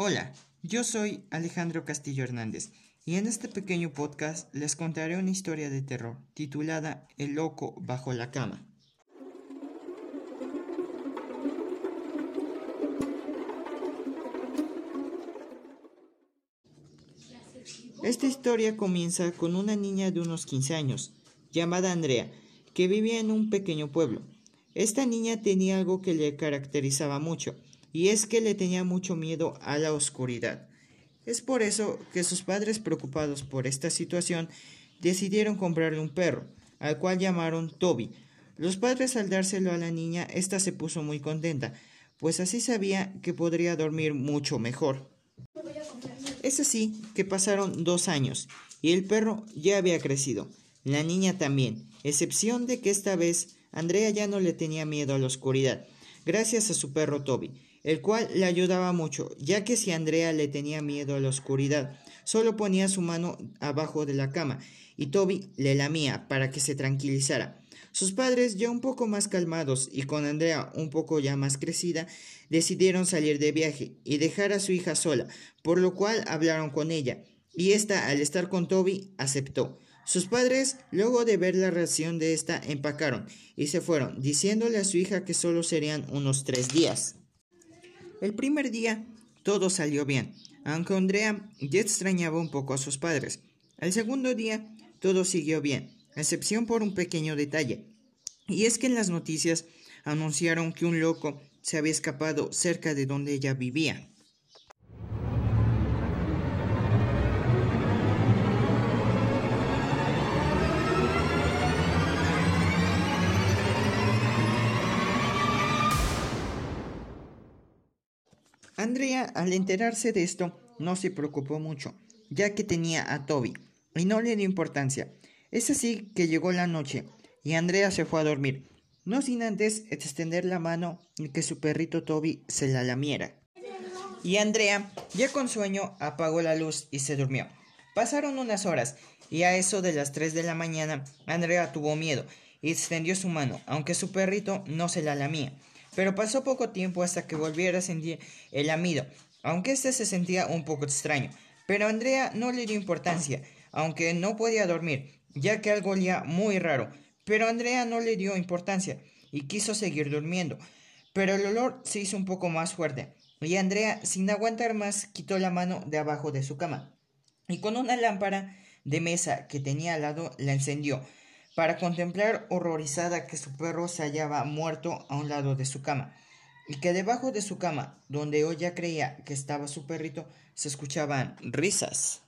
Hola, yo soy Alejandro Castillo Hernández y en este pequeño podcast les contaré una historia de terror titulada El loco bajo la cama. Esta historia comienza con una niña de unos 15 años, llamada Andrea, que vivía en un pequeño pueblo. Esta niña tenía algo que le caracterizaba mucho, y es que le tenía mucho miedo a la oscuridad. Es por eso que sus padres, preocupados por esta situación, decidieron comprarle un perro, al cual llamaron Toby. Los padres al dárselo a la niña, ésta se puso muy contenta, pues así sabía que podría dormir mucho mejor. Es así que pasaron dos años, y el perro ya había crecido, la niña también, excepción de que esta vez Andrea ya no le tenía miedo a la oscuridad, gracias a su perro Toby, el cual le ayudaba mucho, ya que si Andrea le tenía miedo a la oscuridad, solo ponía su mano abajo de la cama y Toby le lamía para que se tranquilizara. Sus padres, ya un poco más calmados y con Andrea un poco ya más crecida, decidieron salir de viaje y dejar a su hija sola, por lo cual hablaron con ella, y ésta, al estar con Toby, aceptó. Sus padres, luego de ver la reacción de esta, empacaron y se fueron, diciéndole a su hija que solo serían unos tres días. El primer día todo salió bien, aunque Andrea ya extrañaba un poco a sus padres. El segundo día todo siguió bien, excepción por un pequeño detalle. Y es que en las noticias anunciaron que un loco se había escapado cerca de donde ella vivía. Andrea, al enterarse de esto, no se preocupó mucho, ya que tenía a Toby, y no le dio importancia. Es así que llegó la noche, y Andrea se fue a dormir, no sin antes extender la mano y que su perrito Toby se la lamiera. Y Andrea, ya con sueño, apagó la luz y se durmió. Pasaron unas horas, y a eso de las 3 de la mañana, Andrea tuvo miedo y extendió su mano, aunque su perrito no se la lamía. Pero pasó poco tiempo hasta que volviera a sentir el lamido, aunque este se sentía un poco extraño. Pero Andrea no le dio importancia, aunque no podía dormir, ya que algo olía muy raro. Pero Andrea no le dio importancia y quiso seguir durmiendo. Pero el olor se hizo un poco más fuerte, y Andrea, sin aguantar más, quitó la mano de abajo de su cama, y con una lámpara de mesa que tenía al lado la encendió para contemplar horrorizada que su perro se hallaba muerto a un lado de su cama, y que debajo de su cama, donde ella creía que estaba su perrito, se escuchaban risas.